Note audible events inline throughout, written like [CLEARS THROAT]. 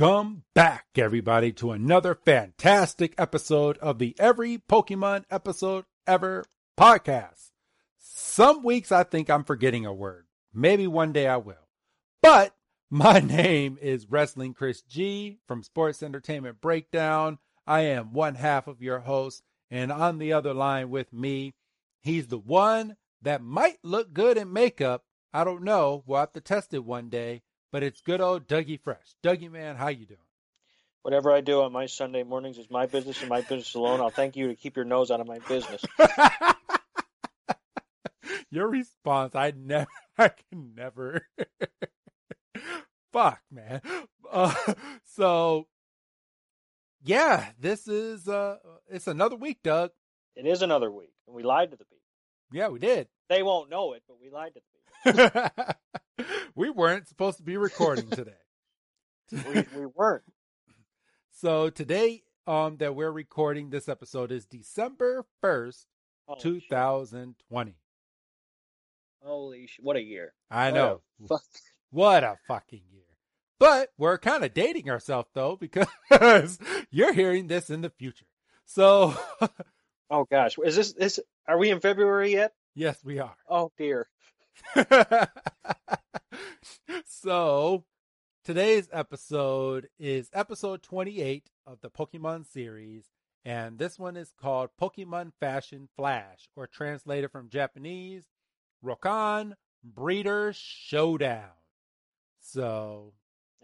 Welcome back, everybody, to another fantastic episode of the Every Pokemon Episode Ever podcast. Some weeks I think I'm forgetting a word. Maybe one day I will. But my [LAUGHS] name is Wrestling Chris G from Sports Entertainment Breakdown. I am one half of your host, and on the other line with me, he's the one that might look good in makeup. I don't know. We'll have to test it one day but it's good old Dougie Fresh. Dougie, man, how you doing? Whatever I do on my Sunday mornings is my business and my business alone. I'll thank you to keep your nose out of my business. [LAUGHS] your response, I never, [LAUGHS] I can never. [LAUGHS] Fuck, man. Uh, so, yeah, this is uh, it's another week, Doug. It is another week, and we lied to the people. Yeah, we did. They won't know it, but we lied to the people. [LAUGHS] we weren't supposed to be recording today. we, we weren't. [LAUGHS] So today um that we're recording this episode is December 1st, oh, 2020. Holy sh- what a year. I know. Fuck. [LAUGHS] What a fucking year. But we're kind of dating ourselves though because you're hearing this in the future. So Oh gosh, is this is are we in February yet? Yes, we are. Oh dear. [LAUGHS] so, today's episode is episode 28 of the Pokemon series, and this one is called Pokemon Fashion Flash, or translated from Japanese, Rokon Breeder Showdown. So,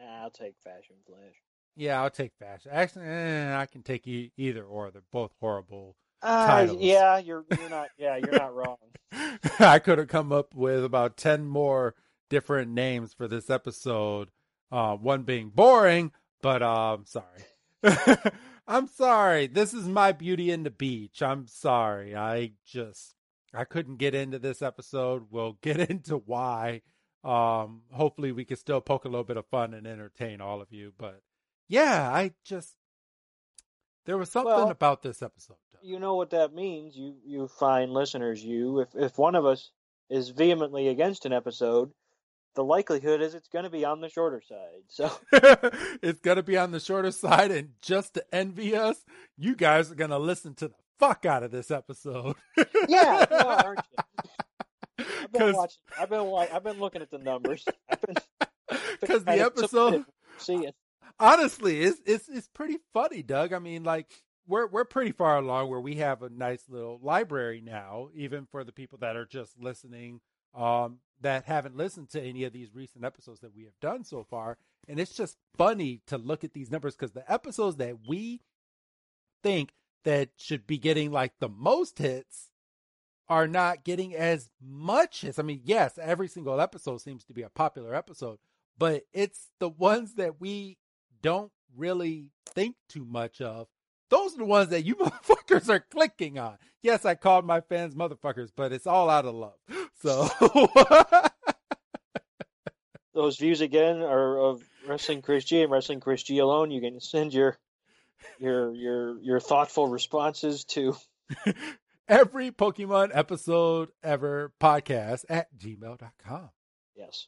I'll take Fashion Flash. Yeah, I'll take Fashion. Actually, eh, I can take e- either or. They're both horrible uh, yeah, you're you're not yeah you're not wrong. [LAUGHS] I could have come up with about ten more different names for this episode. Uh, one being boring, but uh, I'm sorry. [LAUGHS] I'm sorry. This is my Beauty and the Beach. I'm sorry. I just I couldn't get into this episode. We'll [LAUGHS] get into why. Um, hopefully we can still poke a little bit of fun and entertain all of you. But yeah, I just there was something well, about this episode. You know what that means, you you fine listeners. You, if if one of us is vehemently against an episode, the likelihood is it's going to be on the shorter side. So [LAUGHS] it's going to be on the shorter side, and just to envy us, you guys are going to listen to the fuck out of this episode. [LAUGHS] yeah, are, aren't you? [LAUGHS] I've been watching. I've been I've been looking at the numbers. Because the episode. See it honestly, it's it's it's pretty funny, Doug. I mean, like we're we're pretty far along where we have a nice little library now, even for the people that are just listening, um, that haven't listened to any of these recent episodes that we have done so far. And it's just funny to look at these numbers because the episodes that we think that should be getting like the most hits are not getting as much hits. I mean, yes, every single episode seems to be a popular episode, but it's the ones that we don't really think too much of, those are the ones that you [LAUGHS] motherfuckers are clicking on. Yes, I called my fans motherfuckers, but it's all out of love. So [LAUGHS] those views again are of Wrestling Chris G and Wrestling Chris G alone. You can send your your your your thoughtful responses to [LAUGHS] every Pokemon episode ever podcast at gmail.com. Yes.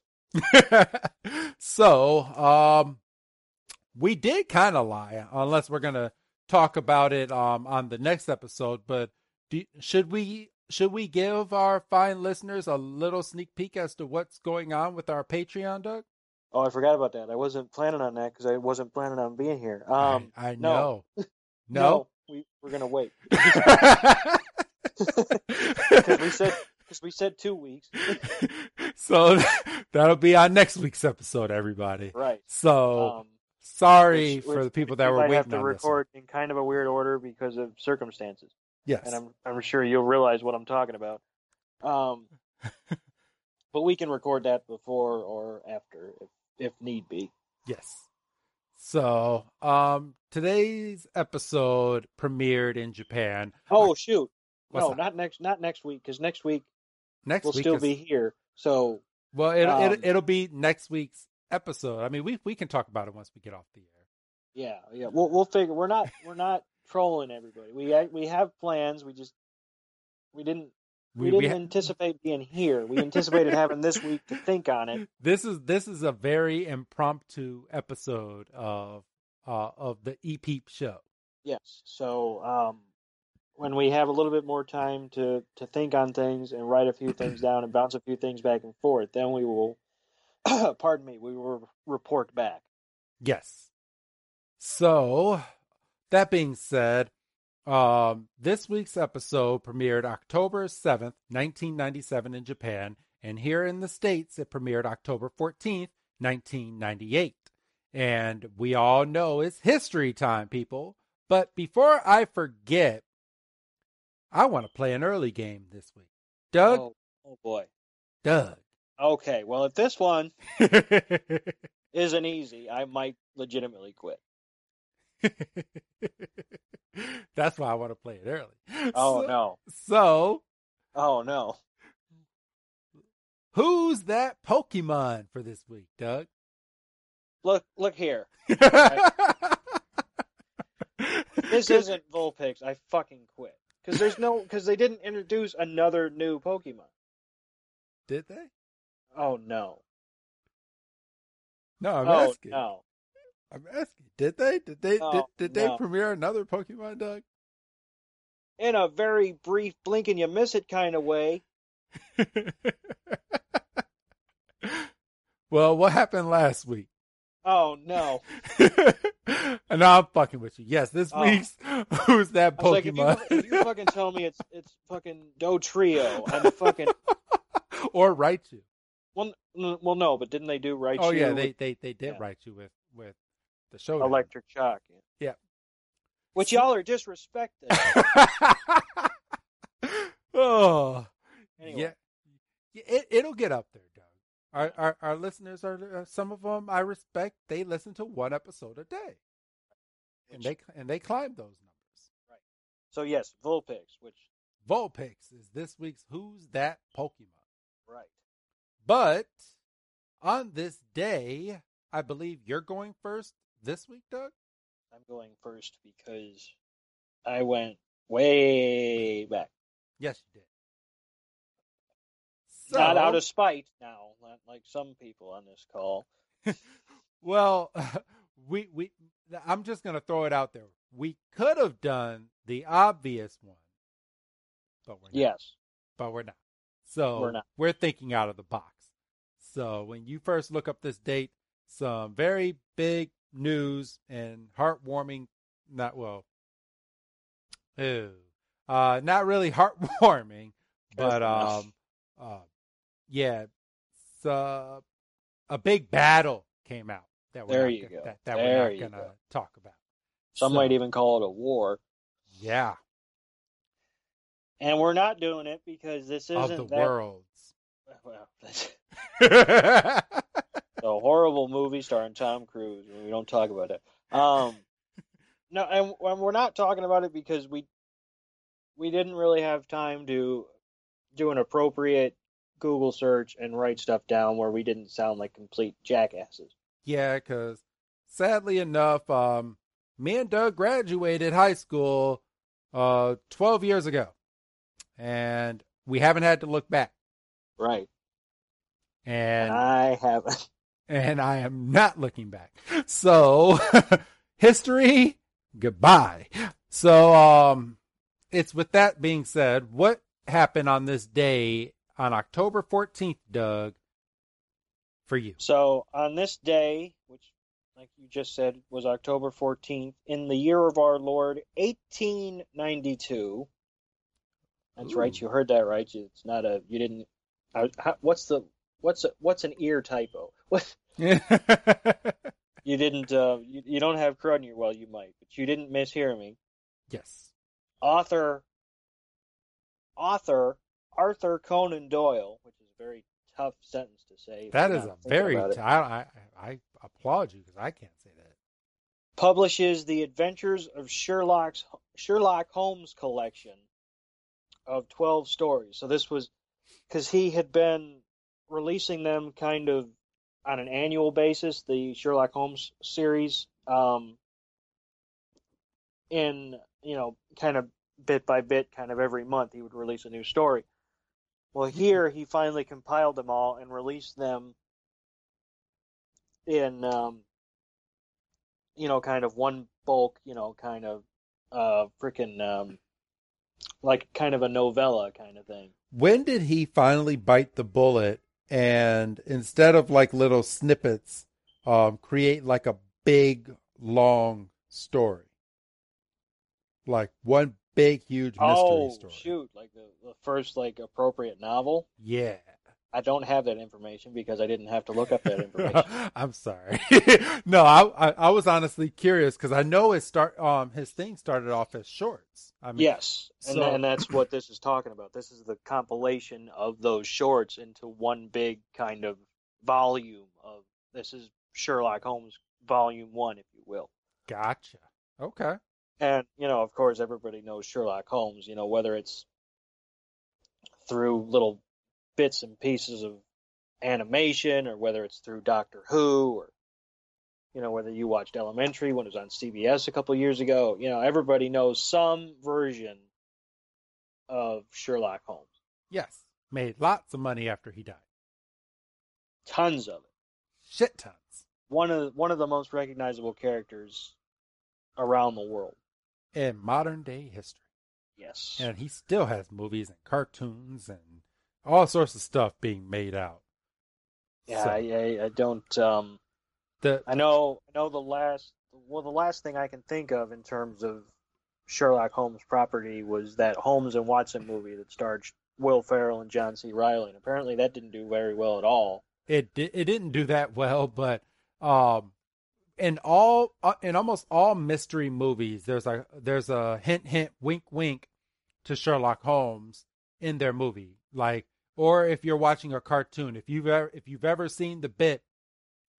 [LAUGHS] so, um, we did kind of lie, unless we're gonna talk about it um, on the next episode. But do, should we should we give our fine listeners a little sneak peek as to what's going on with our Patreon, Doug? Oh, I forgot about that. I wasn't planning on that because I wasn't planning on being here. Um, I, I know. [LAUGHS] No. no. we we're gonna wait [LAUGHS] [LAUGHS] because we said because we said two weeks. so that'll be on next week's episode, everybody. right. So Um, sorry which- for which the people that were waiting have to record in kind of a weird order because of circumstances, Yes. and I'm I'm sure you'll realize what I'm talking about. Um, [LAUGHS] but we can record that before or after if if need be. Yes. So, um, today's episode premiered in Japan. Oh shoot! What's no, that? not next not next week because next week Next we'll week still is- be here. So well. It'll, um, it'll it'll be next week's episode. I mean, we we can talk about it once we get off the air. yeah, yeah, we'll we'll figure. We're not we're not trolling everybody. We we have plans. We just we didn't we, didn't ha- anticipate being here. We anticipated having this week to think on it. [LAUGHS] this is this is a very impromptu episode of uh of the E Peep show. Yes. So um, when we have a little bit more time to to think on things and write a few things down and bounce a few things back and forth, then we will. [CLEARS THROAT] pardon me. We will report back. Yes. So, that being said, um, this week's episode premiered October 7th, 1997 in Japan, and here in the States, it premiered October 14th, 1998. And we all know it's history time, people. But before I forget, I want to play an early game this week. Doug, Oh, oh boy. Doug. Okay. Well, if this one [LAUGHS] isn't easy, I might legitimately quit. [LAUGHS] That's why I want to play it early. Oh So- no. So, Oh no. who's that Pokemon for this week, Doug? Look look here. [LAUGHS] This isn't Vulpix. I fucking quit. Because there's no because they didn't introduce another new Pokemon. Did they? Oh no. No, I'm oh asking. no. I'm asking. Did they? Did they? Oh, did did they premiere another Pokemon, Doug? In a very brief blink and you miss it kind of way. [LAUGHS] well, what happened last week? Oh no. [LAUGHS] and I'm fucking with you. Yes, this Oh. we's [LAUGHS] who's that was like, if you, Pokemon? if you fucking tell me it's it's fucking Dugtrio, I'm fucking or Raichu. well, well no, but didn't they do right? Oh yeah, they they they did yeah. Raichu with with the show. electric shock. Yeah. Which y'all are disrespecting. [LAUGHS] oh, Anyway. yeah, Yeah, it it'll get up there, Doug. Our our, our listeners are uh, some of them I respect. They listen to one episode a day, and they and they climb those numbers. Right. So yes, Vulpix, which Vulpix is this week's Who's That Pokemon. right. But on this day, I believe you're going first this week, Doug. I'm going first because I went way back. Yes, you did. Not out of spite now, not like some people on this call. [LAUGHS] Well, [LAUGHS] we we I'm just gonna throw it out there. We could have done the obvious one, but we're not. Yes. But we're not. So We're not. we're thinking out of the box. So when you first look up this date, some very big news and heartwarming not well ew, uh not really [LAUGHS] heartwarming, but um uh yeah, so a big battle came out that we're There not you gonna, go. that, that we're not gonna go. talk about. Some So, might even call it a war. yeah And we're not doing it because this isn't the that worlds. [LAUGHS] well, [LAUGHS] a horrible movie starring Tom Cruise. We don't talk about it. Um, [LAUGHS] no, and, and we're not talking about it because we we didn't really have time to do an appropriate Google search and write stuff down where we didn't sound like complete jackasses. Yeah, because sadly enough, um, me and Doug graduated high school uh, 12 years ago, and we haven't had to look back. Right. And I haven't. And I am not looking back. So [LAUGHS] history, goodbye. So um, it's with that being said, what happened on this day on October 14th, Doug, for you? So on this day, which like you just said, was October 14th in the year of our Lord 1892. That's Ooh. right. You heard that right. It's not a. You didn't. I, how, what's the what's a, what's an ear typo? [LAUGHS] What [LAUGHS] you didn't. Uh, you, you don't have crud in your well. You might, but you didn't mishear me. yes. Author. Author Arthur Conan Doyle, which is a very tough sentence to say. That is a very. T- I, I I applaud you because I can't say that. publishes the Adventures of Sherlock's Sherlock Holmes collection of 12 stories. So this was because he had been releasing them kind of on an annual basis, the Sherlock Holmes series, um, in you know kind of bit by bit, kind of every month he would release a new story. Well, here he finally compiled them all and released them in um, you know, kind of one bulk, you know, kind of uh freaking um like kind of a novella kind of thing. When did he finally bite the bullet and instead of like little snippets, um, create like a big long story, like one big huge mystery oh story? shoot, like the, the first like appropriate novel. Yeah. I don't have that information because I didn't have to look up that [LAUGHS] information. [LAUGHS] I'm sorry. [LAUGHS] no, I, I I was honestly curious because I know his start um his thing started off as shorts. I mean, yes, and so- and that's what this is talking about. This is the compilation of those shorts into one big kind of volume of this is Sherlock Holmes volume 1 if you will. Gotcha. Okay. And you know, of course, everybody knows Sherlock Holmes. You know, whether it's through little bits and pieces of animation, or whether it's through Doctor Who, or you know, whether you watched Elementary when it was on CBS a couple years ago. You know, everybody knows some version of Sherlock Holmes. Yes. Made lots of money after he died. Tons of it. Shit tons. One of one of the most recognizable characters around the world. In modern day history. Yes. And he still has movies and cartoons and all sorts of stuff being made out. Yeah, So, I, I, I don't. Um, the I know, I know the last, well, the last thing I can think of in terms of Sherlock Holmes property was that Holmes and Watson movie that starred Will Ferrell and John C. Reilly, and apparently that didn't do very well at all. it it didn't do that well, but um, in all uh, in almost all mystery movies, there's a there's a hint hint wink wink to Sherlock Holmes in their movie, like or if you're watching a cartoon, if you've ever if you've ever seen the bit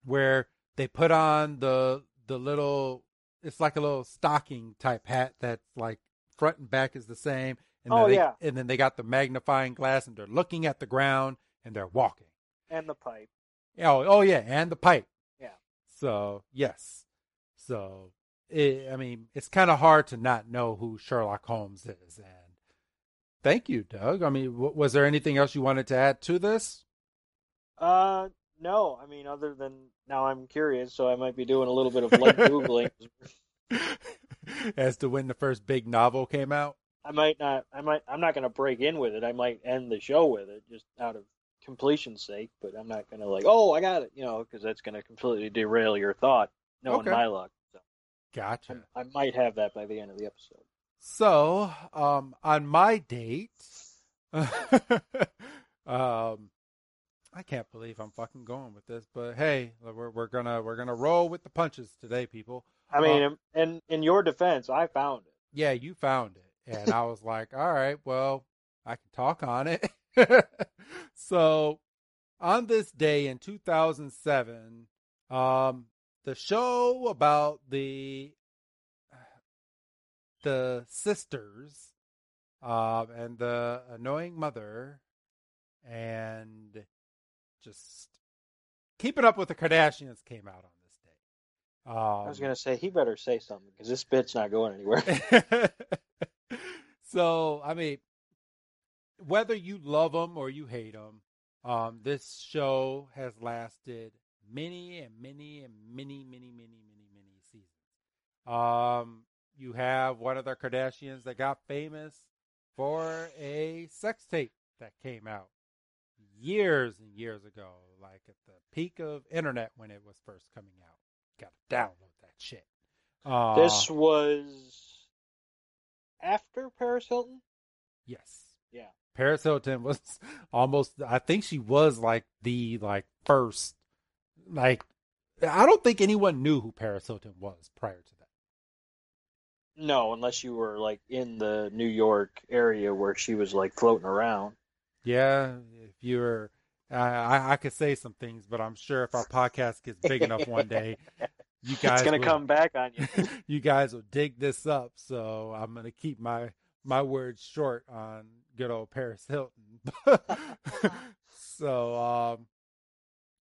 where they put on the the little it's like a little stocking type hat that's like front and back is the same and Oh, then they, yeah. and then they got the magnifying glass and they're looking at the ground and they're walking And the pipe. Oh, oh yeah, and the pipe. Yeah. So yes, so it, I mean, it's kind of hard to not know who Sherlock Holmes is. And thank you, Doug. I mean, w- was there anything else you wanted to add to this? Uh, no, I mean, other than now I'm curious, so I might be doing a little bit of light googling. [LAUGHS] As to when the first big novel came out. I might not, I might, I'm not going to break in with it. I might end the show with it just out of completion's sake, but I'm not going to like, oh, I got it, you know, because that's going to completely derail your thought, knowing Okay. my luck. So Gotcha. I, I might have that by the end of the episode. So, um, on my date, [LAUGHS] um, I can't believe I'm fucking going with this, but hey, we're we're gonna we're gonna roll with the punches today, people. I mean, in, in in your defense, I found it. Yeah, you found it, and I was like, all right, well, I can talk on it. [LAUGHS] so, on this day in 2007, um, the show about the the sisters um, and the annoying mother and just keeping up with the Kardashians came out on this day. Um, I was going to say he better say something because this bit's not going anywhere. [LAUGHS] so, I mean, whether you love them or you hate them, um, this show has lasted many and many and many, many, many, many, many seasons. Um, you have one of the Kardashians that got famous for a sex tape that came out years and years ago, like at the peak of internet when it was first coming out. gotta download that shit. Uh, this was after Paris Hilton. yes, Yeah. Paris Hilton was [LAUGHS] almost. I think she was like the like first. Like, I don't think anyone knew who Paris Hilton was prior to. No, unless you were like in the New York area where she was like floating around. Yeah, if you're, I, I, I could say some things, but I'm sure if our podcast gets big enough one day, you [LAUGHS] guys it's gonna will- come back on you. [LAUGHS] you guys will dig this up. So I'm gonna keep my my words short on good old Paris Hilton. [LAUGHS] so um,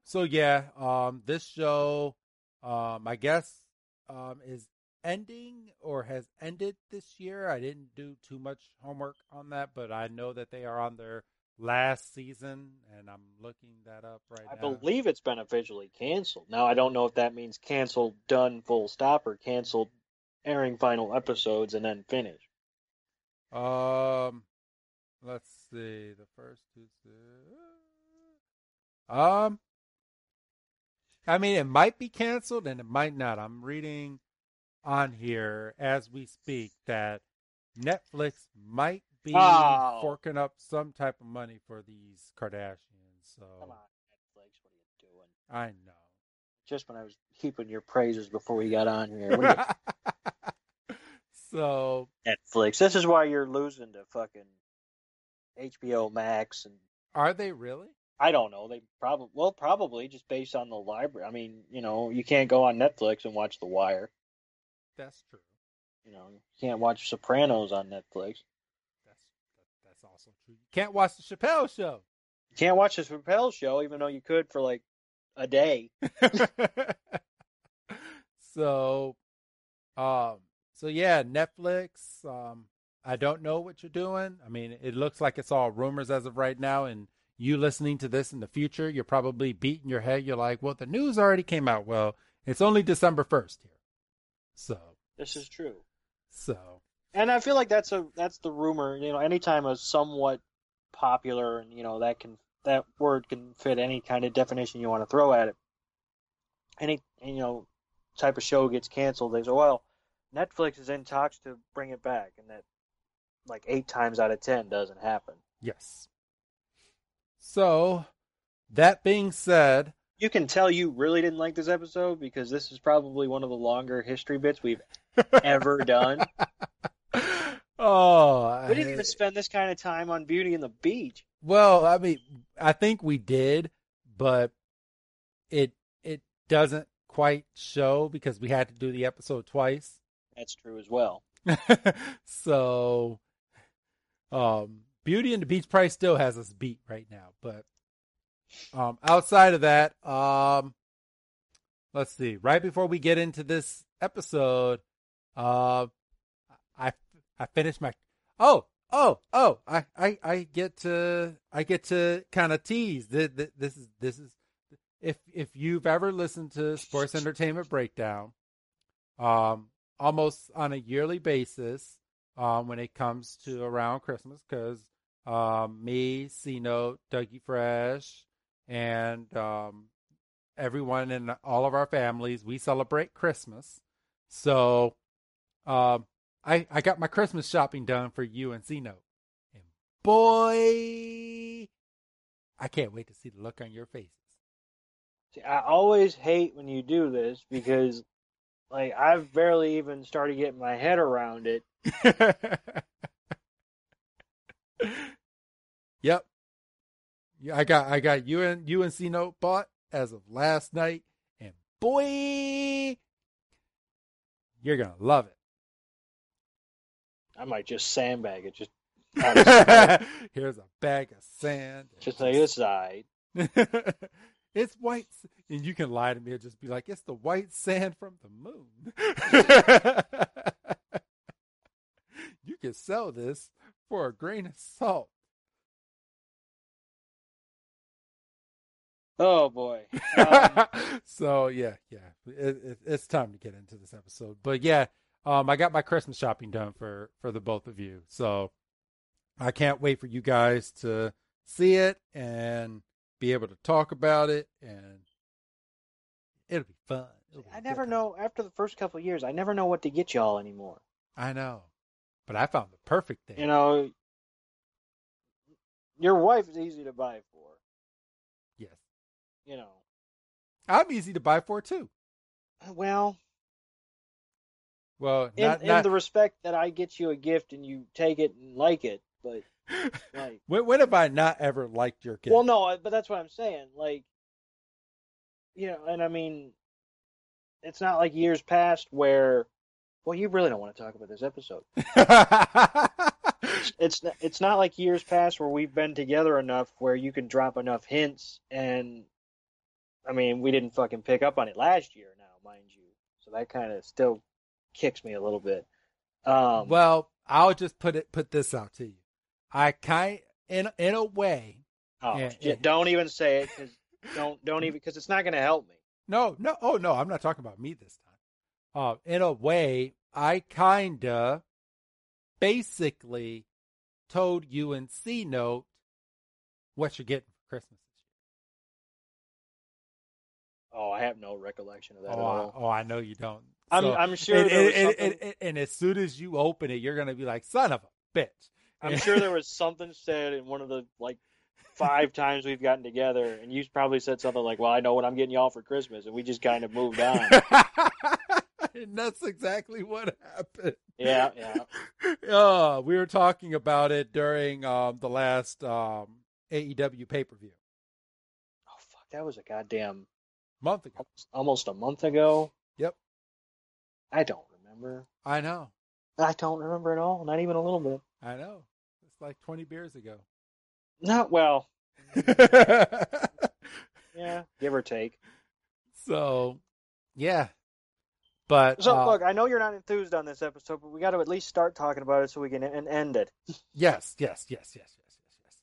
so yeah, um, this show, um, I guess, um, is ending or has ended this year. I didn't do too much homework on that, but I know that they are on their last season, and I'm looking that up right I now. I believe it's been officially canceled. Now I don't know if that means canceled, done, full stop, or canceled, airing final episodes and then finish. Um, let's see. The first two. Um, I mean, it might be canceled and it might not. I'm reading on here as we speak that Netflix might be Oh. forking up some type of money for these Kardashians. Come So on, Netflix, what are you doing? I know. Just when I was heaping your praises before we got on here. Are [LAUGHS] so Netflix. This is why you're losing to fucking HBO Max and are they really? I don't know. They probably well, probably just based on the library. I mean, you know, you can't go on Netflix and watch The Wire. That's true. You know, you can't watch Sopranos on Netflix. That's that, that's also true. You can't watch the Chappelle show. You can't watch the Chappelle show, even though you could for like a day. [LAUGHS] so, um, so yeah, Netflix. Um, I don't know what you're doing. I mean, it looks like it's all rumors as of right now. And you listening to this in the future, you're probably beating your head. You're like, well, the news already came out. Well, it's only December first here. So, This is true. so And I feel like that's a that's the rumor. You know, anytime a somewhat popular and you know that can that word can fit any kind of definition you want to throw at it. Any you know type of show gets canceled, they say, well, Netflix is in talks to bring it back, and that like eight times out of ten doesn't happen. yes. So, that being said, You can tell you really didn't like this episode because this is probably one of the longer history bits we've ever done. [LAUGHS] oh, We didn't even spend this kind of time on Beauty and the Beach. Well, I mean, I think we did, but it it doesn't quite show because we had to do the episode twice. That's true as well. [LAUGHS] so, um, Beauty and the Beach Price still has us beat right now, but um, outside of that, um, let's see. Right before we get into this episode, uh, I I finished my oh oh oh I I I get to I get to kind of tease this, this is this is if if you've ever listened to Sports Entertainment Breakdown, um, almost on a yearly basis, um, when it comes to around Christmas, because um, me, C Note, Dougie Fresh, and um, everyone in all of our families, we celebrate Christmas. So, um, I I got my Christmas shopping done for you and Note, and boy, I can't wait to see the look on your faces. See, I always hate when you do this because, like, I've barely even started getting my head around it. [LAUGHS] yep. Yeah, I got I got you and you and C Note bought as of last night, and boy, you're gonna love it. I might just sandbag it, just out of spite. Here's a bag of sand. just like this side. it's white, and you can lie to me and just be like, "It's the white sand from the moon." [LAUGHS] you can sell this for a grain of salt. Oh boy. [LAUGHS] Um, so yeah, yeah, it, it, it's time to get into this episode. But yeah, um, I got my Christmas shopping done for for the both of you, so I can't wait for you guys to see it and be able to talk about it, and it'll be fun. I never know. After the first couple of years, I never know what to get y'all anymore. I know, but I found the perfect thing. You know, your wife is easy to buy for. Yes. You know, I'm easy to buy for too. well, Well, in, not, in the respect that I get you a gift and you take it and like it, but [LAUGHS] like, when, when have I not ever liked your gift? well, no, but that's what I'm saying. Like, you know, and I mean, it's not like years past where, well, you really don't want to talk about this episode. [LAUGHS] It's it's not like years past where we've been together enough where you can drop enough hints and, I mean, we didn't fucking pick up on it last year now, mind you. So that kind of still kicks me a little bit. Um, well, I'll just put it put this out to you. I kind in in a way. oh, yeah, shit, yeah. don't even say it because don't don't even because it's not going to help me. No, no, oh no, I'm not talking about me this time. Uh, in a way, I kinda basically told you in C note what you're getting for Christmas Oh, I have no recollection of that year. at Oh, I, all. oh, I know you don't. I'm So- I'm sure and, there was and- and- something. and- and as soon as you open it, you're gonna be like, "Son of a bitch." I'm sure there was [LAUGHS] something said in one of the like five times we've gotten together, and you probably said something like, "Well, I know what I'm getting y'all for Christmas," and we just kind of moved on. [LAUGHS] and that's exactly what happened. yeah, yeah. [LAUGHS] Uh, we were talking about it during um, the last um, AEW pay per view Oh fuck, that was a goddamn month ago. almost a month ago. Yep. I don't remember. I know, I don't remember at all. Not even a little bit. I know. It's like twenty beers ago. Not well. [LAUGHS] Yeah, give or take. so, yeah, but So uh, look, I know you're not enthused on this episode, but we got to at least start talking about it so we can and end it. [LAUGHS] Yes, yes, yes, yes, yes, yes, yes.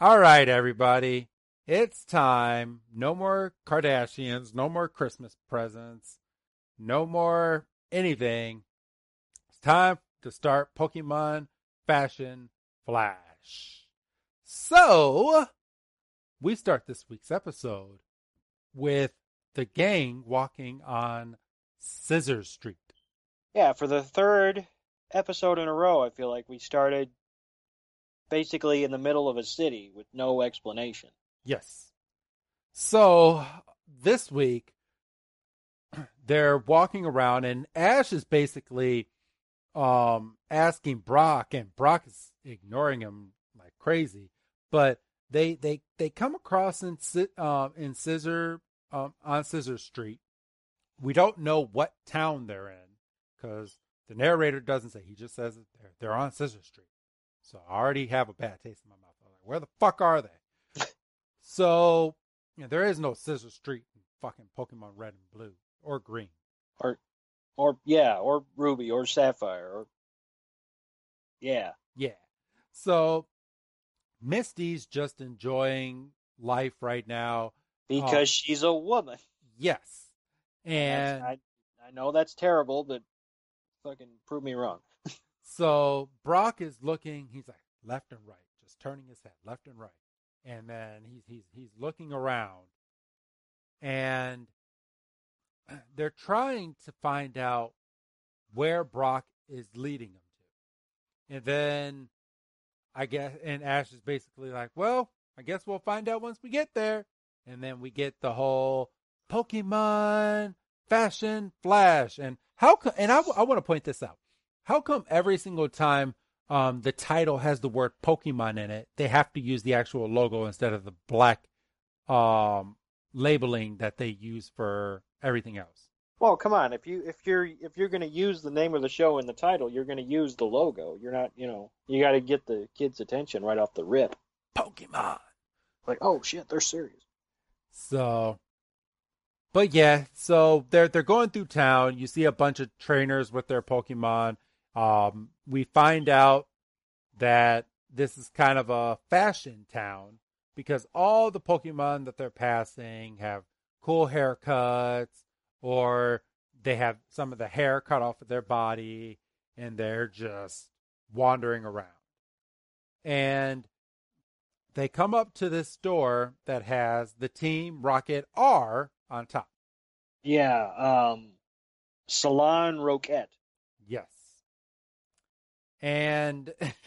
All right, everybody. It's time. No more Kardashians, no more Christmas presents, no more anything. It's time to start Pokemon Fashion Flash. So, we start this week's episode with the gang walking on Scissors Street. Yeah, for the third episode in a row, I feel like we started basically in the middle of a city with no explanation. Yes. So this week they're walking around and Ash is basically um asking Brock and Brock is ignoring him like crazy. But they they they come across in um in Scissor um on Scissor Street. We don't know what town they're in cuz the narrator doesn't say. He just says that they're they're on Scissor Street. So I already have a bad taste in my mouth. I'm like, where the fuck are they? [LAUGHS] So you know, there is no Scissor Street in fucking Pokemon Red and Blue or Green. Or or yeah, or Ruby or Sapphire or yeah. Yeah. So Misty's just enjoying life right now. Um, because Oh. she's a woman. Yes. And I I know that's terrible, but fucking prove me wrong. [LAUGHS] so Brock is looking, he's like left and right, just turning his head left and right. And then he's he's he's looking around and they're trying to find out where Brock is leading them to. And then I guess and Ash is basically like, "Well, I guess we'll find out once we get there." And then we get the whole Pokemon Fashion Flash and how come and I, I want to point this out. How come every single time um, the title has the word Pokemon in it, they have to use the actual logo instead of the black um, labeling that they use for everything else? Well, come on. If you if you're if you're going to use the name of the show in the title, you're going to use the logo. You're not, you know, you got to get the kids' attention right off the rip. Pokemon. Like, oh shit, they're serious. So, but yeah, so they're they're going through town. You see a bunch of trainers with their Pokemon. Um, we find out that this is kind of a fashion town because all the Pokemon that they're passing have cool haircuts or they have some of the hair cut off of their body and they're just wandering around. And they come up to this store that has the Team Rocket R on top. Yeah, um, Salon Roquette. Yes. And [LAUGHS]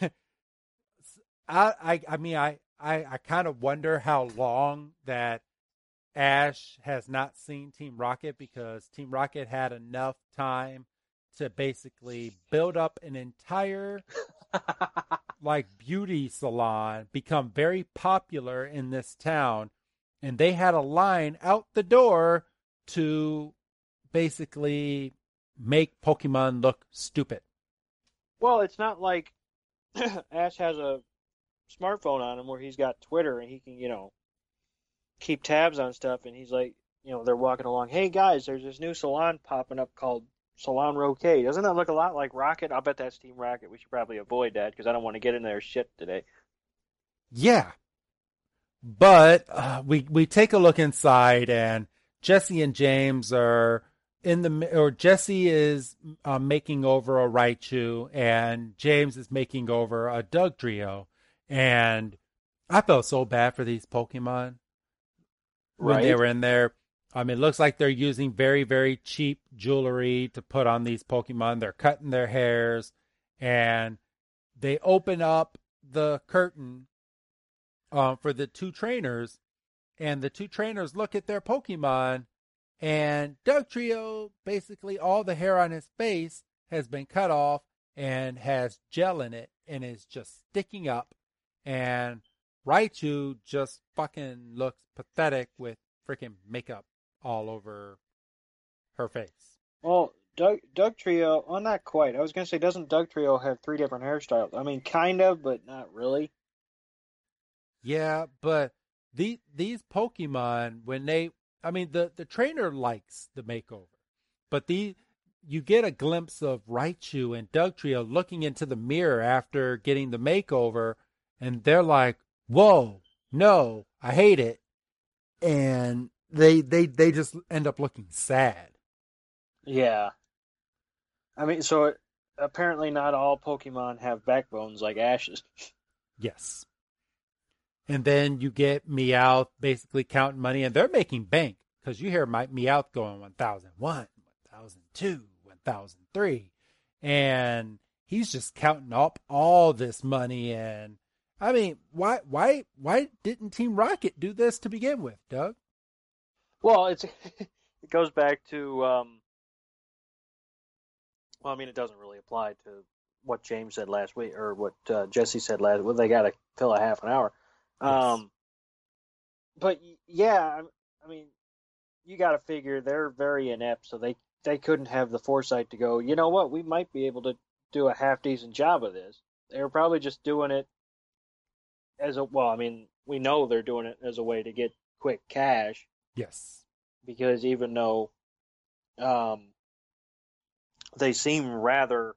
I, I, I mean, I, I, I kind of wonder how long that Ash has not seen Team Rocket because Team Rocket had enough time to basically build up an entire [LAUGHS] like beauty salon, become very popular in this town, and they had a line out the door to basically make Pokemon look stupid. Well, it's not like [CLEARS THROAT] Ash has a smartphone on him where he's got Twitter and he can, you know, keep tabs on stuff. And he's like, you know, they're walking along. Hey guys, there's this new salon popping up called Salon Roquet. Doesn't that look a lot like Rocket? I'll bet that's Team Rocket. We should probably avoid that because I don't want to get in their shit today. Yeah, but uh, we we take a look inside, and Jesse and James are in the or Jesse is uh, making over a Raichu, and James is making over a Dugtrio, and I felt so bad for these Pokemon when Right. they were in there. I mean, it looks like they're using very, very cheap jewelry to put on these Pokemon. They're cutting their hairs, and they open up the curtain uh, for the two trainers, and the two trainers look at their Pokemon, and Dugtrio, basically all the hair on his face has been cut off and has gel in it and is just sticking up, and Raichu just fucking looks pathetic with freaking makeup all over her face. Well, Doug Dugtrio, well, not quite. I was gonna say, doesn't Dugtrio have three different hairstyles? I mean, kind of, but not really. Yeah, but the these Pokemon when they I mean the the trainer likes the makeover. But the you get a glimpse of Raichu and Dugtrio looking into the mirror after getting the makeover and they're like, "Whoa, no, I hate it." And they they they just end up looking sad. Yeah. I mean, so it, apparently not all Pokemon have backbones like Ash's. Yes. And then you get Meowth basically counting money, and they're making bank because you hear my Meowth going 1001, 1002, 1003. And he's just counting up all this money. And I mean, why, why, why didn't Team Rocket do this to begin with, Doug? Well, it's [LAUGHS] it goes back to um, well, I mean, it doesn't really apply to what James said last week or what uh, Jesse said last. Well, they got to fill a half an hour. Um, but yeah, I, I mean, you got to figure they're very inept, so they they couldn't have the foresight to go. You know what? We might be able to do a half decent job of this. They were probably just doing it as a well. I mean, we know they're doing it as a way to get quick cash Yes. because even though um, they seem rather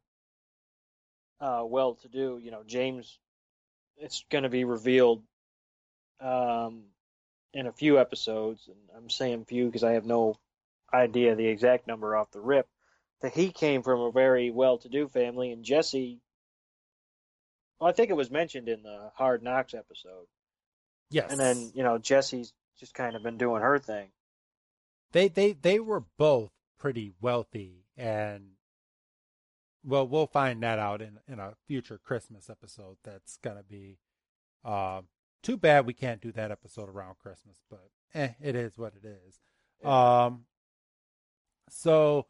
uh, well to do, you know, James, it's going to be revealed um, in a few episodes, and I'm saying few because I have no idea the exact number off the rip, that he came from a very well to do family, and Jesse, well, I think it was mentioned in the Hard Knocks episode. Yes. And then, you know, Jesse's just kind of been doing her thing. they they they were both pretty wealthy and well we'll find that out in in a future christmas episode that's gonna be um too bad we can't do that episode around christmas but eh, it is what it is um so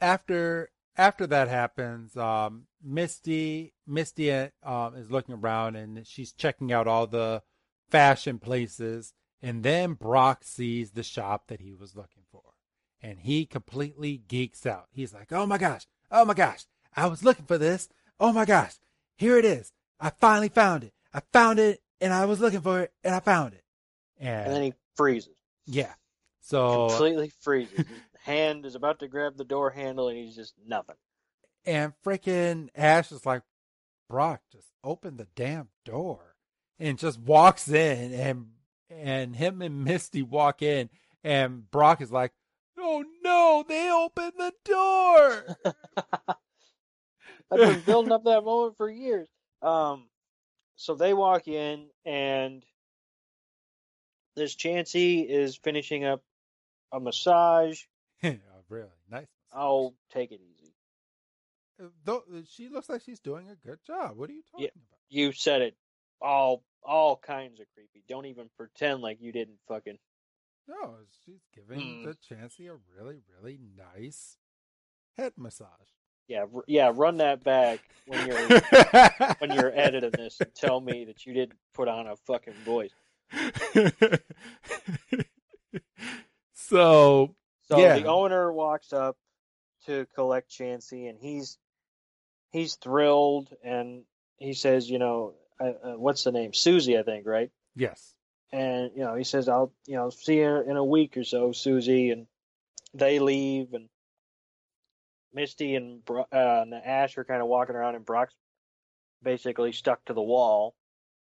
after after that happens um misty misty um is looking around and she's checking out all the fashion places and then Brock sees the shop that he was looking for. And he completely geeks out. He's like, oh my gosh, oh my gosh, I was looking for this. Oh my gosh, here it is. I finally found it. I found it and I was looking for it and I found it. And, And then he freezes. yeah. So, completely freezes. His [LAUGHS] hand is about to grab the door handle, and he's just nothing. And freaking Ash is like, Brock, just open the damn door. And just walks in and and him and Misty walk in and Brock is like, Oh no, they opened the door. [LAUGHS] I've been building up that moment for years. Um, so they walk in, and this Chansey is finishing up a massage. [LAUGHS] oh, really nice. Oh, take it easy. Though she looks like she's doing a good job. What are you talking Yeah. about? You said it. All all kinds of creepy. Don't even pretend like you didn't fucking. No, she's giving Hmm. the Chansey a really, really nice head massage. Yeah, r- yeah. Run that back when you're when you're editing this and tell me [LAUGHS] that you didn't put on a fucking voice. [LAUGHS] so So Yeah. the owner walks up to collect Chansey, and he's he's thrilled, and he says, you know, uh, uh, what's the name? Susie, I think, right? yes, And you know, he says, I'll you know see you in a week or so, Susie, and they leave, and Misty and, uh, and Ash are kind of walking around, and Brock's basically stuck to the wall,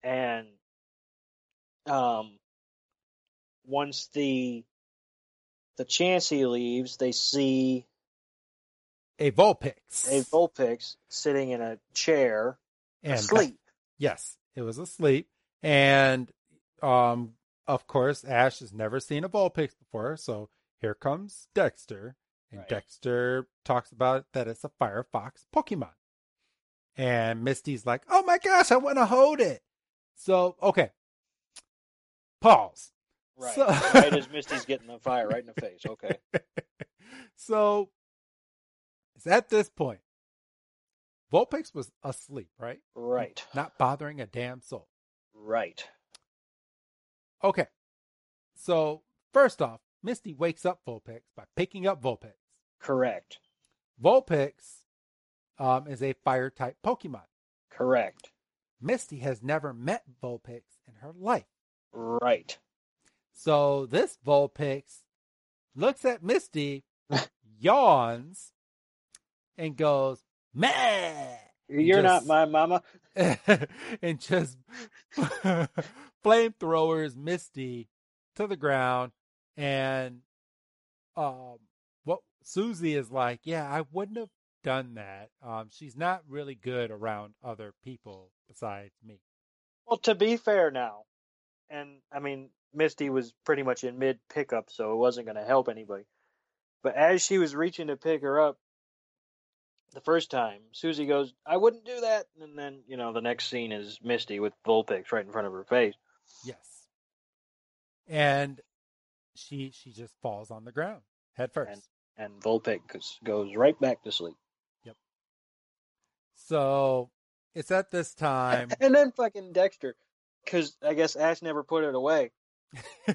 and um, once the the Chansey leaves, they see a Vulpix. a Vulpix sitting in a chair and asleep. Yes, it was asleep, and um, of course, Ash has never seen a Vulpix before, so here comes Dexter, and Right. Dexter talks about that it's a Firefox Pokemon, and Misty's like, "Oh my gosh, I want to hold it." So okay, pause. Right. So- right as [LAUGHS] Misty's getting the fire right in the face. Okay. [LAUGHS] so at this point, Vulpix was asleep, right? Right. Not bothering a damn soul. Right. Okay. So, first off, Misty wakes up Vulpix by picking up Vulpix. Correct. Vulpix um, is a fire type Pokemon. Correct. Misty has never met Vulpix in her life. Right. So, this Vulpix looks at Misty, [LAUGHS] yawns, and goes, Meh! You're not my mama. [LAUGHS] and just [LAUGHS] flamethrowers Misty to the ground. And um, what Susie is like, yeah, I wouldn't have done that. Um, she's not really good around other people besides me. Well, to be fair now, and I mean, Misty was pretty much in mid pickup, so it wasn't going to help anybody. But as she was reaching to pick her up the first time, Susie goes, I wouldn't do that. And then, you know, the next scene is Misty with Vulpix right in front of her face. Yes. And she she just falls on the ground head first. And Vulpix goes- goes right back to sleep. Yep. So it's at this time. [LAUGHS] And then fucking Dexter, because I guess Ash never put it away. [LAUGHS]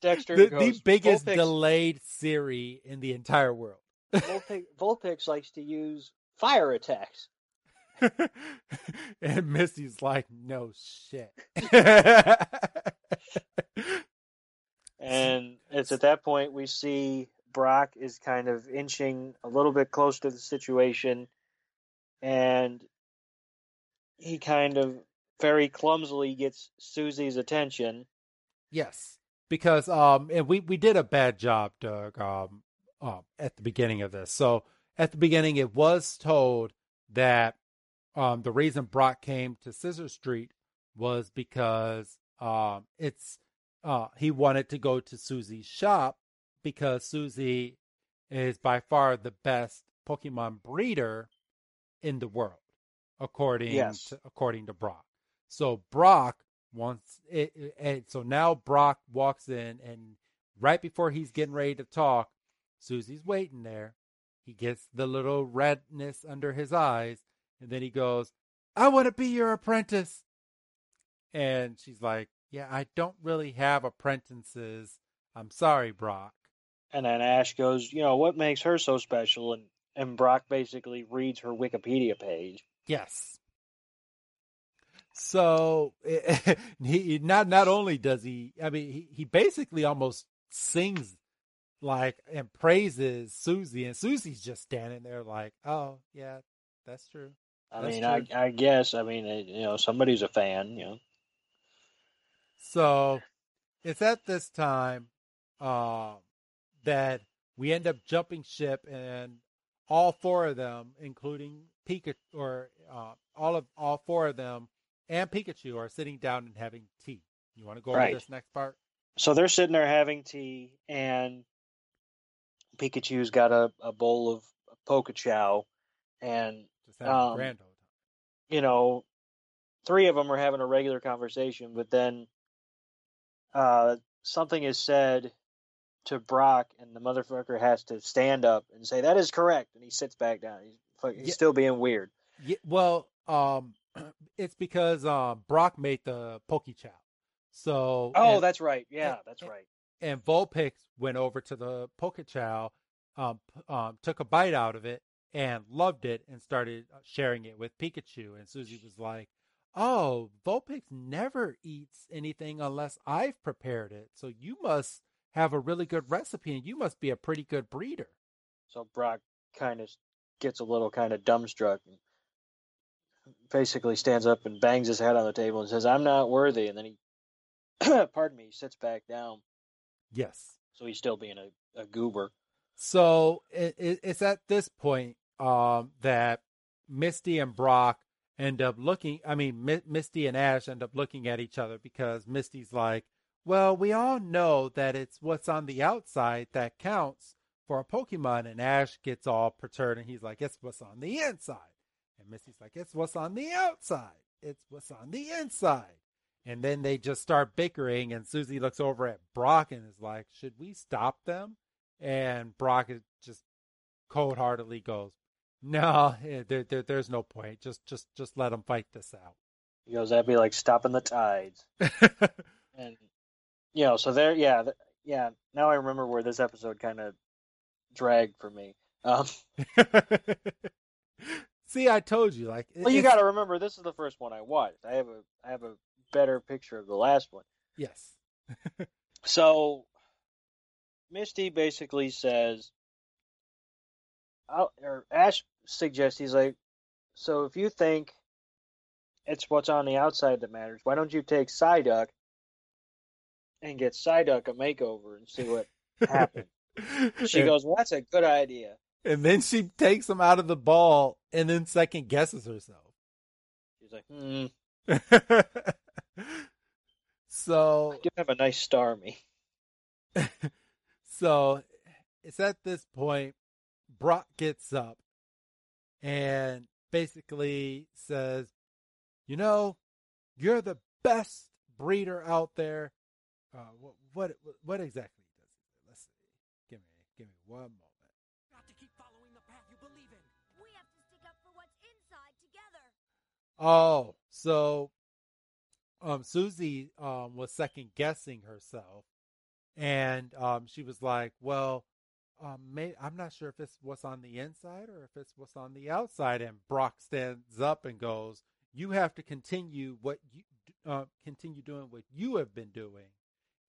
Dexter the, goes, the biggest Vulpix, delayed Siri in the entire world. Vulpix, Vulpix likes to use fire attacks. [LAUGHS] and Misty's like, no shit. [LAUGHS] And it's at that point we see Brock is kind of inching a little bit close to the situation, and he kind of very clumsily gets Susie's attention. yes, because um, and we we did a bad job, Doug, um, um, at the beginning of this. So at the beginning, it was told that um, the reason Brock came to Scissor Street was because um, it's uh, he wanted to go to Susie's shop because Susie is by far the best Pokemon breeder in the world, according Yes. to, according to Brock. So Brock wants it, it- and so now Brock walks in, and right before he's getting ready to talk, Susie's waiting there. He gets the little redness under his eyes, and then he goes, "I want to be your apprentice." And she's like, "Yeah, I don't really have apprentices. I'm sorry, Brock." And then Ash goes, you know, what makes her so special? And and Brock basically reads her Wikipedia page. Yes. So [LAUGHS] he not not only does he, I mean, he, he basically almost sings like and praises Susie, and Susie's just standing there like, "Oh yeah, that's true." I That's mean, I, true. I guess, I mean, you know, somebody's a fan, you know. So it's at this time uh, that we end up jumping ship, and all four of them, including Pikachu, or uh, all of all four of them and Pikachu, are sitting down and having tea. You want to go Right. over this next part? So they're sitting there having tea, and Pikachu's got a, a bowl of Pokechow, and um, you know, three of them are having a regular conversation, but then uh, something is said to Brock, and the motherfucker has to stand up and say that is correct, and he sits back down. He's, he's yeah. still being weird. Yeah, well, um, [CLEARS THROAT] it's because um, Brock made the Pokechow. So oh, and, that's right. Yeah, and, that's right. And Vulpix went over to the Pokechow, um, um, took a bite out of it, and loved it, and started uh, sharing it with Pikachu. And Susie was like, "Oh, Vulpix never eats anything unless I've prepared it. So you must have a really good recipe, and you must be a pretty good breeder." So Brock kind of gets a little kind of dumbstruck and basically stands up and bangs his head on the table and says, "I'm not worthy." And then he, [CLEARS THROAT] pardon me, sits back down. Yes. So he's still being a, a goober. So it, it, it's at this point um, that Misty and Brock end up looking. I mean, M- Misty and Ash end up looking at each other because Misty's like, "Well, we all know that it's what's on the outside that counts for a Pokemon." And Ash gets all perturbed and he's like, "It's what's on the inside." And Misty's like, it's what's on the outside. It's what's on the inside. And then they just start bickering, and Susie looks over at Brock and is like, should we stop them? And Brock just cold heartedly goes, no, eh, there, there, there's no point. Just, just, just let them fight this out. He goes, that'd be like stopping the tides. [LAUGHS] and, you know, so there, yeah, yeah. Now I remember where this episode kind of dragged for me. Um, [LAUGHS] See, I told you. Like, well, you got to remember, this is the first one I watched. I have a, I have a better picture of the last one. Yes. [LAUGHS] so, Misty basically says, or Ash suggests he's like, so if you think it's what's on the outside that matters, why don't you take Psyduck and get Psyduck a makeover and see what [LAUGHS] happens? she goes, well, that's a good idea and then she takes him out of the ball and then second guesses herself. She's like, hmm. [LAUGHS] so I do have a nice Starmie. [LAUGHS] so it's at this point Brock gets up and basically says, "You know, you're the best breeder out there." Uh, what, what what exactly does it? Let's see. Give me give me one moment. Oh, so um, Susie um, was second guessing herself, and um, she was like, "Well, um, may- I'm not sure if it's what's on the inside or if it's what's on the outside." And Brock stands up and goes, "You have to continue what you uh, continue doing what you have been doing."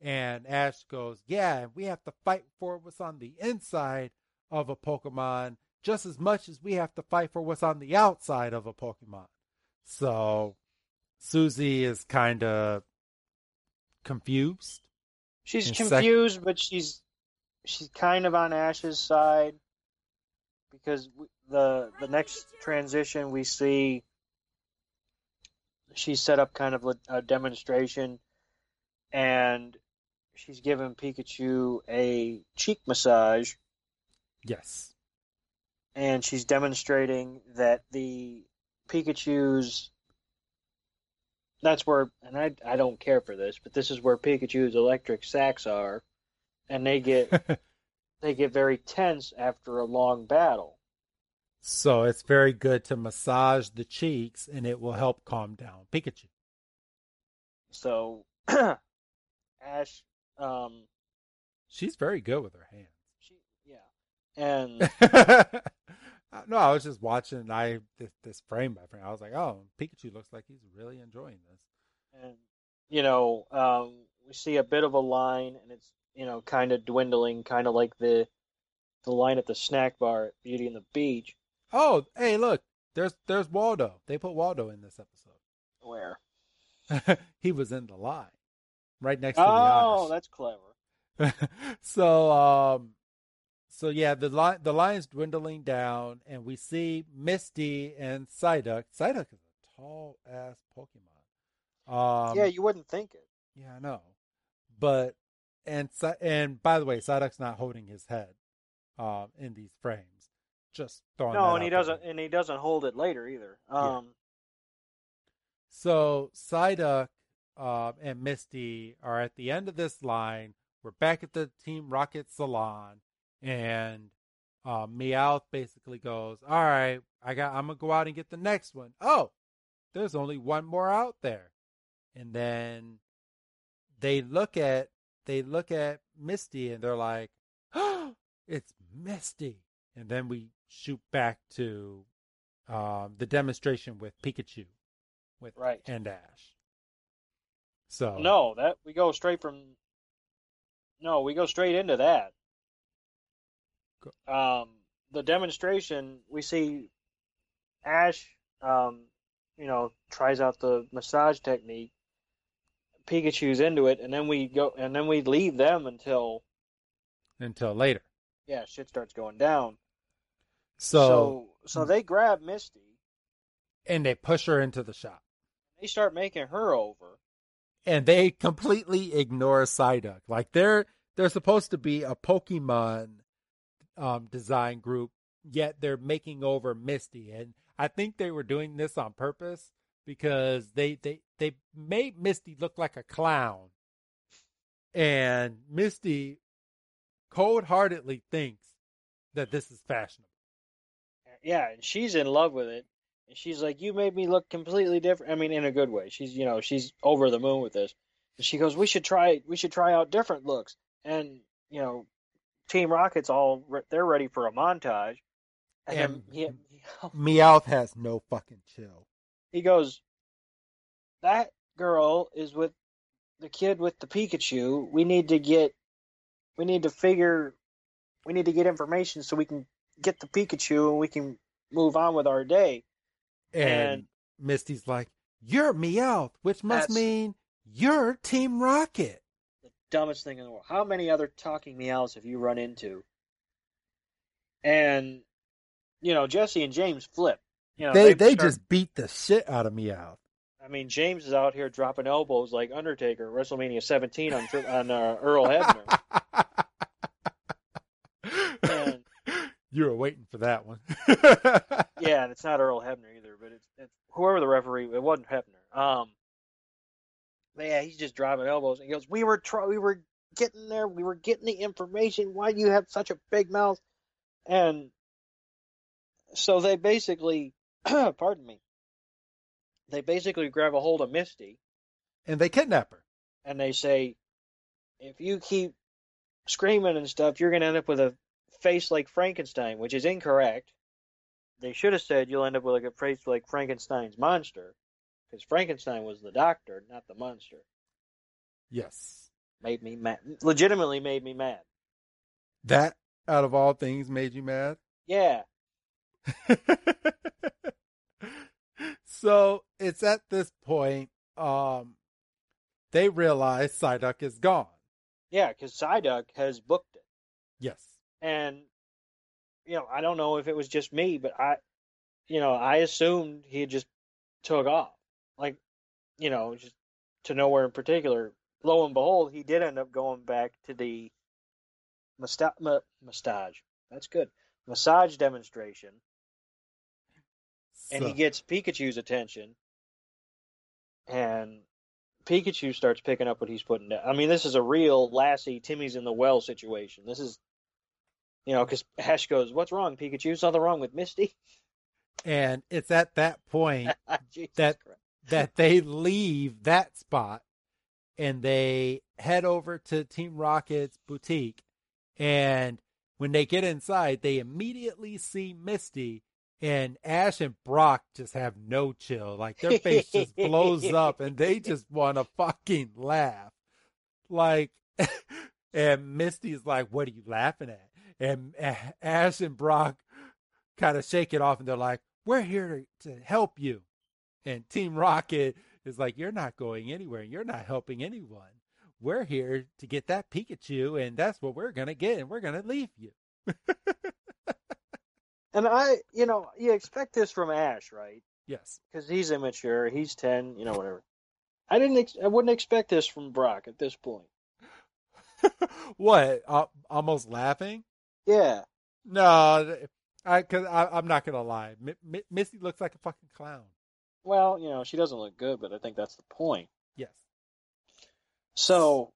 And Ash goes, "Yeah, we have to fight for what's on the inside of a Pokemon just as much as we have to fight for what's on the outside of a Pokemon." So Susie is kind of confused. She's confused, sec- but she's she's kind of on Ash's side because the the next transition we see she set up kind of a, a demonstration and she's giving Pikachu a cheek massage. Yes. And she's demonstrating that the Pikachu's. That's where, and I I don't care for this, but this is where Pikachu's electric sacs are, and they get [LAUGHS] they get very tense after a long battle. So it's very good to massage the cheeks, and it will help calm down Pikachu. So, [CLEARS THROAT] Ash, um, she's very good with her hands. She, yeah, and [LAUGHS] no, I was just watching. and I this, this frame by frame. I was like, oh, Pikachu looks like he's really enjoying this. And you know, um, we see a bit of a line, and it's you know kind of dwindling, kind of like the the line at the snack bar at Beauty and the Beach. Oh, hey, look, there's there's Waldo. They put Waldo in this episode. Where? [LAUGHS] he was in the line, right next to oh, the. Oh, that's clever. [LAUGHS] so, um, so yeah, the line the line's dwindling down, and we see Misty and Psyduck. Psyduck is a tall ass Pokemon. Um, yeah, you wouldn't think it. Yeah, I know, but and and by the way, Psyduck's not holding his head. um, in these frames. Just throwing no, and he out there. doesn't, and he doesn't hold it later either. Um, So Psyduck um, and Misty are at the end of this line. We're back at the Team Rocket salon, and um, Meowth basically goes, "All right, I got. I'm gonna go out and get the next one. Oh, there's only one more out there." And then they look at they look at Misty, and they're like, "Oh, it's Misty!" And then we shoot back to um, the demonstration with Pikachu with Right. and Ash. So No, that we go straight from. No, we go straight into that. Um, the demonstration we see, Ash, um, you know, tries out the massage technique. Pikachu's into it, and then we go, and then we leave them until until later. yeah, shit starts going down. So, so, so they grab Misty. and they push her into the shop. They start making her over. And they completely ignore Psyduck. Like they're they're supposed to be a Pokemon um, design group, yet they're making over Misty. And I think they were doing this on purpose because they they they made Misty look like a clown. And Misty cold heartedly thinks that this is fashionable. Yeah, and she's in love with it. And she's like, "You made me look completely different." I mean, in a good way. She's, you know, she's over the moon with this. And she goes, "We should try. We should try out different looks." And you know, Team Rocket's all re- they're ready for a montage. And, And- he, oh. Meowth has no fucking chill. he goes, "That girl is with the kid with the Pikachu. We need to get. We need to figure. We need to get information so we can get the Pikachu and we can move on with our day." And, And- Misty's like, You're Meowth, which must mean you're Team Rocket. Dumbest thing in the world. How many other talking meows have you run into? And you know, Jessie and James flip. You know, they they start- just beat the shit out of Meowth. I mean, James is out here dropping elbows like Undertaker WrestleMania 17 on on uh, Earl Hebner. And- [LAUGHS] you were waiting for that one. yeah, and it's not Earl Hebner either, but it's, it's whoever the referee. It wasn't Hebner. Um, yeah, he's just driving elbows. And he goes, "We were try- we were getting there. We were getting the information. Why do you have such a big mouth?" And so they basically, [CLEARS THROAT] pardon me, they basically grab a hold of Misty and they kidnap her. and they say, "If you keep screaming and stuff, you're gonna end up with a face like Frankenstein," which is incorrect. They should have said you'll end up with like a face like Frankenstein's monster, because Frankenstein was the doctor, not the monster. Yes. Made me mad. Legitimately made me mad. That out of all things made you mad? Yeah, [LAUGHS] so it's at this point um they realize Psyduck is gone. yeah, because Psyduck has booked it, Yes. and you know I don't know if it was just me, but I, you know, I assumed he had just took off, like, you know, just to nowhere in particular. Lo and behold, he did end up going back to the musta- ma- massage. That's good. Massage demonstration, and he gets Pikachu's attention, and Pikachu starts picking up what he's putting down. I mean, this is a real Lassie, Timmy's in the well situation. This is, you know, because Ash goes, "What's wrong, Pikachu? Something wrong with Misty?" and it's at that point [LAUGHS] That- Christ. That they leave that spot and they head over to Team Rocket's boutique. And when they get inside, they immediately see Misty and Ash and Brock just have no chill. Like their face just blows [LAUGHS] up and they just want to fucking laugh. Like, [LAUGHS] and Misty's like, What are you laughing at? And Ash and Brock kind of shake it off and they're like, We're here to, to help you. And Team Rocket is like, You're not going anywhere. You're not helping anyone. We're here to get that Pikachu, and that's what we're going to get, and we're going to leave you. [LAUGHS] And I, you know, you expect this from Ash, right? Yes. Because he's immature. He's ten. You know, whatever. I didn't. Ex- I wouldn't expect this from Brock at this point. [LAUGHS] what? Uh, almost laughing? Yeah. No, I because I'm not gonna lie. M- M- Misty looks like a fucking clown. Well, you know, she doesn't look good, but I think that's the point. Yes. So,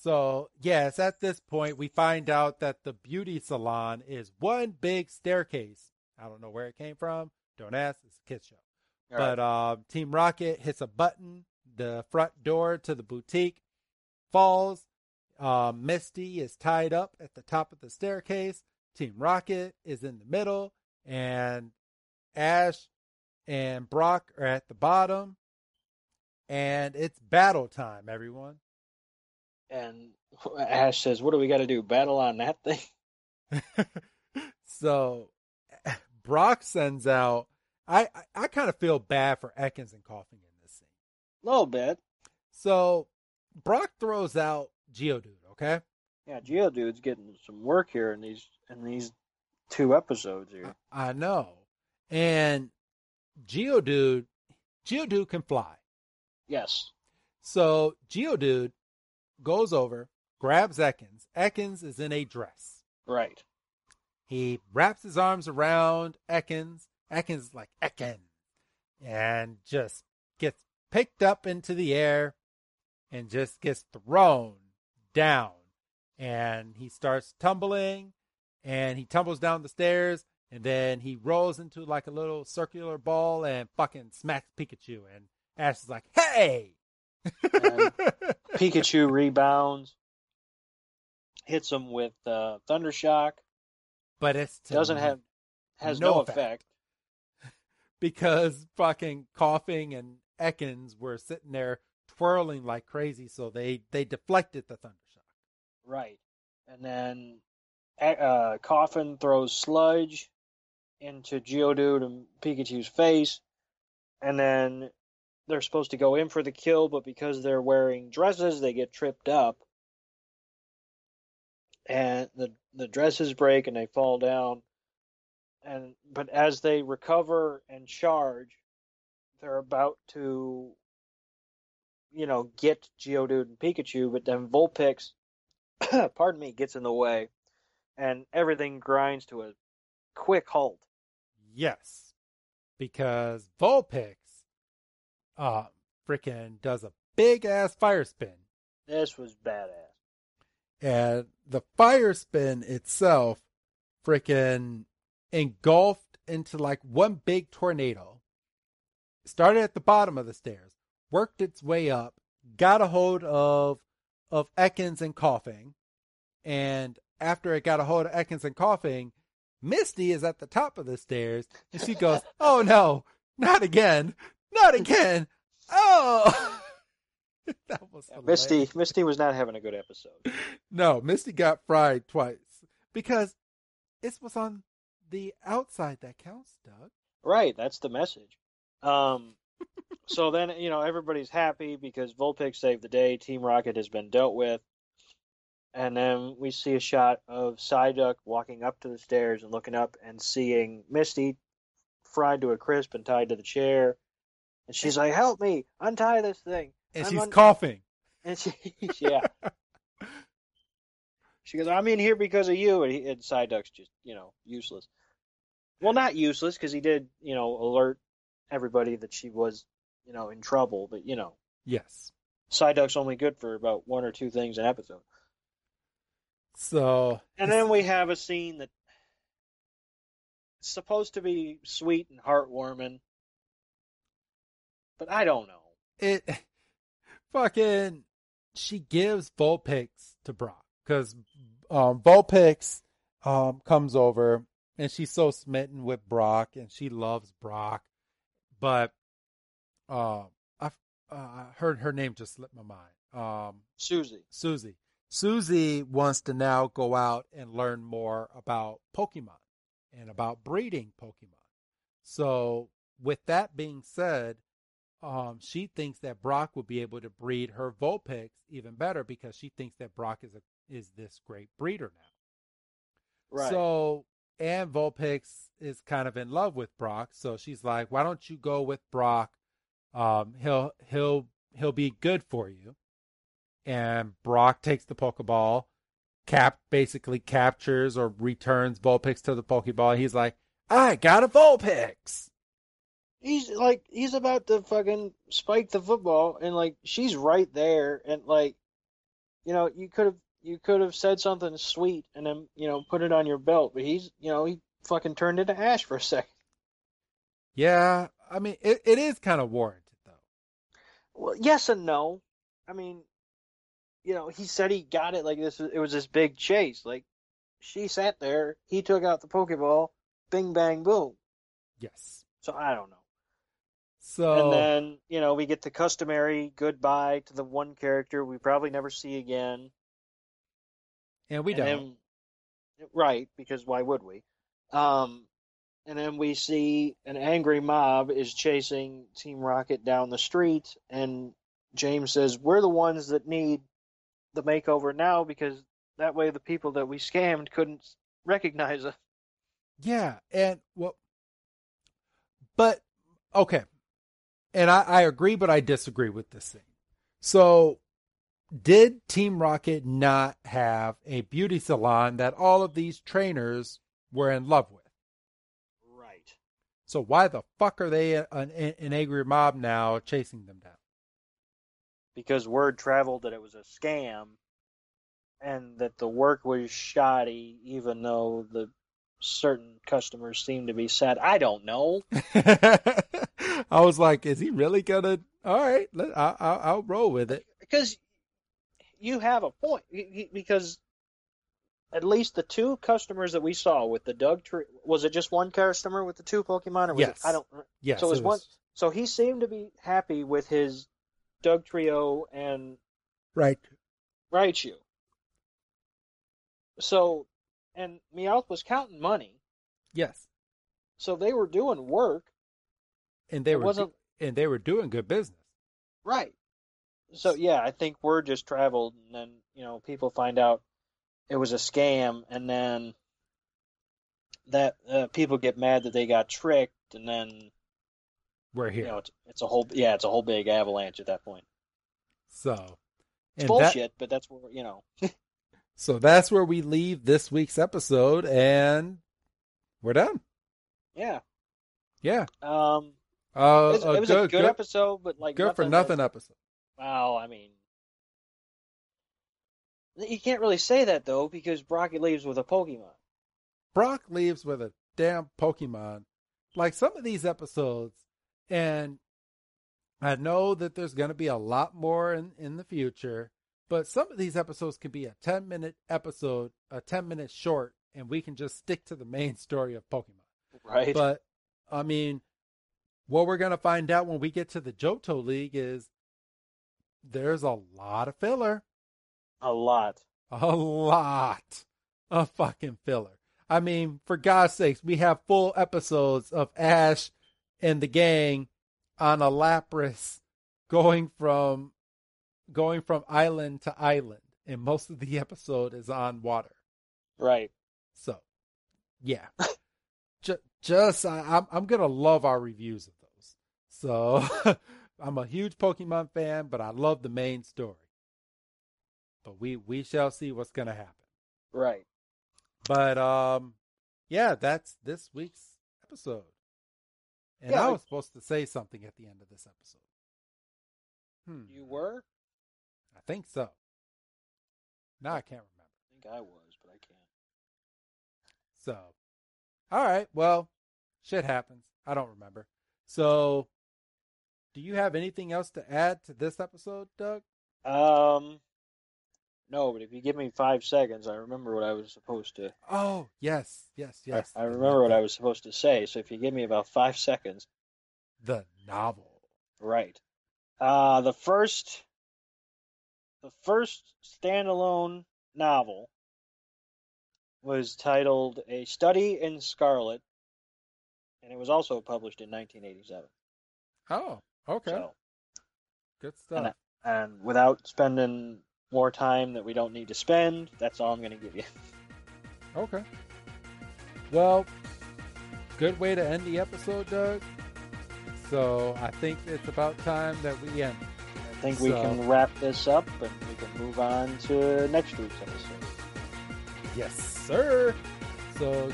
So yes, at this point we find out that the beauty salon is one big staircase. I don't know where it came from. Don't ask. It's a kids show. all right. But um, Team Rocket hits a button. The front door to the boutique falls. Um, Misty is tied up at the top of the staircase. Team Rocket is in the middle, and Ash and Brock are at the bottom. And it's battle time, everyone. and Ash says, "What do we got to do? Battle on that thing?" [LAUGHS] so Brock sends out. I I, I kind of feel bad for Ekans and Koffing in this scene. A little bit. So Brock throws out Geodude. Okay, Yeah, Geodude's getting some work here in these in these two episodes here. I know, and Geodude, Geodude can fly. Yes. So Geodude goes over, grabs Ekans. Ekans is in a dress. Right. He wraps his arms around Ekans. Ekans is like Ekin, and just gets picked up into the air and just gets thrown down. And he starts tumbling, and he tumbles down the stairs, and then he rolls into like a little circular ball and fucking smacks Pikachu. And Ash is like, "Hey!" [LAUGHS] Pikachu rebounds, hits him with uh, Thundershock. but it Doesn't have has no no, effect. effect. [LAUGHS] because fucking Koffing and Ekans were sitting there twirling like crazy, so they they deflected the thunder shock. Right. And then uh, Koffing throws sludge into Geodude and Pikachu's face. And then they're supposed to go in for the kill, but because they're wearing dresses, they get tripped up. And the the dresses break and they fall down. And but as they recover and charge, they're about to you know, get Geodude and Pikachu, but then Vulpix [COUGHS] pardon me, gets in the way, and everything grinds to a quick halt. Yes, because Vulpix, uh, freaking does a big ass fire spin, This was badass. and the fire spin itself, freaking engulfed into like one big tornado. Started at the bottom of the stairs, worked its way up, got a hold of of Ekans and Koffing, and after it got a hold of Ekans and Koffing, Misty is at the top of the stairs, and she goes, "Oh no, not again, not again! Oh!" [LAUGHS] that was Misty. Misty was not having a good episode. No, Misty got fried twice because it was on the outside that counts, Doug. Right, that's the message. Um, so then you know everybody's happy because Vulpix saved the day. Team Rocket has been dealt with, and then we see a shot of Psyduck walking up to the stairs and looking up and seeing Misty fried to a crisp and tied to the chair, and she's like, "Help me untie this thing." And I'm she's un- coughing. [LAUGHS] And she, yeah. She goes, I'm in here because of you. And, he, and Psyduck's just, you know, useless. Well, not useless because he did, you know, alert everybody that she was, you know, in trouble. But, you know, Yes. Psyduck's only good for about one or two things an episode. So And then we have a scene that is supposed to be sweet and heartwarming. But I don't know. it [LAUGHS] fucking she gives Vulpix to Brock because um, Vulpix um, comes over and she's so smitten with Brock and she loves Brock, but uh, I uh, heard her name just slipped my mind. Um, Susie. Susie. Susie wants to now go out and learn more about Pokemon and about breeding Pokemon. So, with that being said, um, she thinks that Brock will be able to breed her Vulpix even better because she thinks that Brock is a is this great breeder now. Right. So, and Vulpix is kind of in love with Brock, so she's like, "Why don't you go with Brock? Um, he'll he'll he'll be good for you." And Brock takes the Pokeball Cap basically captures or returns Vulpix to the Pokeball. He's like, I got a Vulpix. He's like, he's about to fucking spike the football, and like, she's right there, and like, you know, you could have you could have said something sweet and then you know put it on your belt, but he's you know he fucking turned into ash for a second. Yeah, I mean it, it is kind of warranted though. Well, yes and no. I mean, you know, he said he got it like this. It was this big chase. Like she sat there, he took out the Pokeball, bing bang boom. Yes. So I don't know. So and then you know we get the customary goodbye to the one character we probably never see again. And we and don't. Then, right, because why would we? Um, and then we see an angry mob is chasing Team Rocket down the street, and James says, "We're the ones that need the makeover now because that way the people that we scammed couldn't recognize us." Yeah, and well, but okay, and I, I agree, but I disagree with this thing. So did Team Rocket not have a beauty salon that all of these trainers were in love with? Right. So why the fuck are they an, an angry mob now chasing them down? Because word traveled that it was a scam and that the work was shoddy, even though the certain customers seemed to be sad. I don't know. [LAUGHS] I was like, is he really gonna? All right, let, I, I, I'll roll with it. Because you have a point because at least the two customers that we saw with the Dugtrio was it just one customer with the two Pokemon or was yes. it I don't yes so it was, it was, one so he seemed to be happy with his Dugtrio and right Raichu. So and Meowth was counting money. Yes. So they were doing work. And they it were wasn't, and they were doing good business. Right so yeah, I think word just traveled, and then you know people find out it was a scam, and then that uh, people get mad that they got tricked, and then we're here. You know, it's, it's a whole yeah, it's a whole big avalanche at that point. So it's bullshit, that, but that's where you know. [LAUGHS] so that's where we leave this week's episode, and we're done. Yeah. Yeah. Um. Uh, it was, it was good, a good, good, episode, but like good for nothing that, episode. Well, I mean, you can't really say that though because Brock leaves with a Pokemon. Brock leaves with a damn Pokemon. Like some of these episodes, and I know that there's going to be a lot more in, in the future, but some of these episodes can be a 10 minute episode, a 10 minute short, and we can just stick to the main story of Pokemon. Right. But, I mean, what we're going to find out when we get to the Johto League is there's a lot of filler. A lot. A lot of fucking filler. I mean, for God's sakes, we have full episodes of Ash and the gang on a Lapras going from going from island to island, and most of the [LAUGHS] episode is on water. Right. So, yeah. [LAUGHS] just, just I, I'm I'm gonna love our reviews of those. So [LAUGHS] I'm a huge Pokemon fan, but I love the main story. But we we shall see what's gonna happen. Right. But um, yeah, that's this week's episode. And yeah, I was supposed to say something at the end of this episode. Hmm. You were? I think so. Now I can't remember. I think I was, but I can't. So, all right. Well, shit happens. I don't remember. So, do you have anything else to add to this episode, Doug? Um, no, but if you give me five seconds, I remember what I was supposed to. Oh, yes, yes, yes. I, I remember what I was supposed to say. So if you give me about five seconds. The novel. Right. Uh, the first, the first standalone novel was titled "A Study in Scarlet," and it was also published in 1987. Oh, Okay. So, Good stuff. And, and without spending more time that we don't need to spend, that's all I'm going to give you. Okay. Well, good way to end the episode, Doug. So I think it's about time that we end. I think so, we can wrap this up and we can move on to next week's episode. Yes, sir. So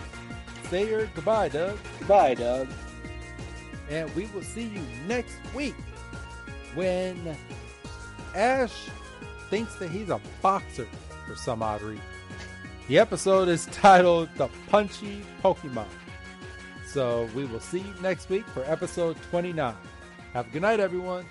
say your goodbye, Doug. Goodbye, Doug. And we will see you next week when Ash thinks that he's a boxer for some odd reason. The episode is titled The Punchy Pokemon. So we will see you next week for episode 29. Have a good night, everyone.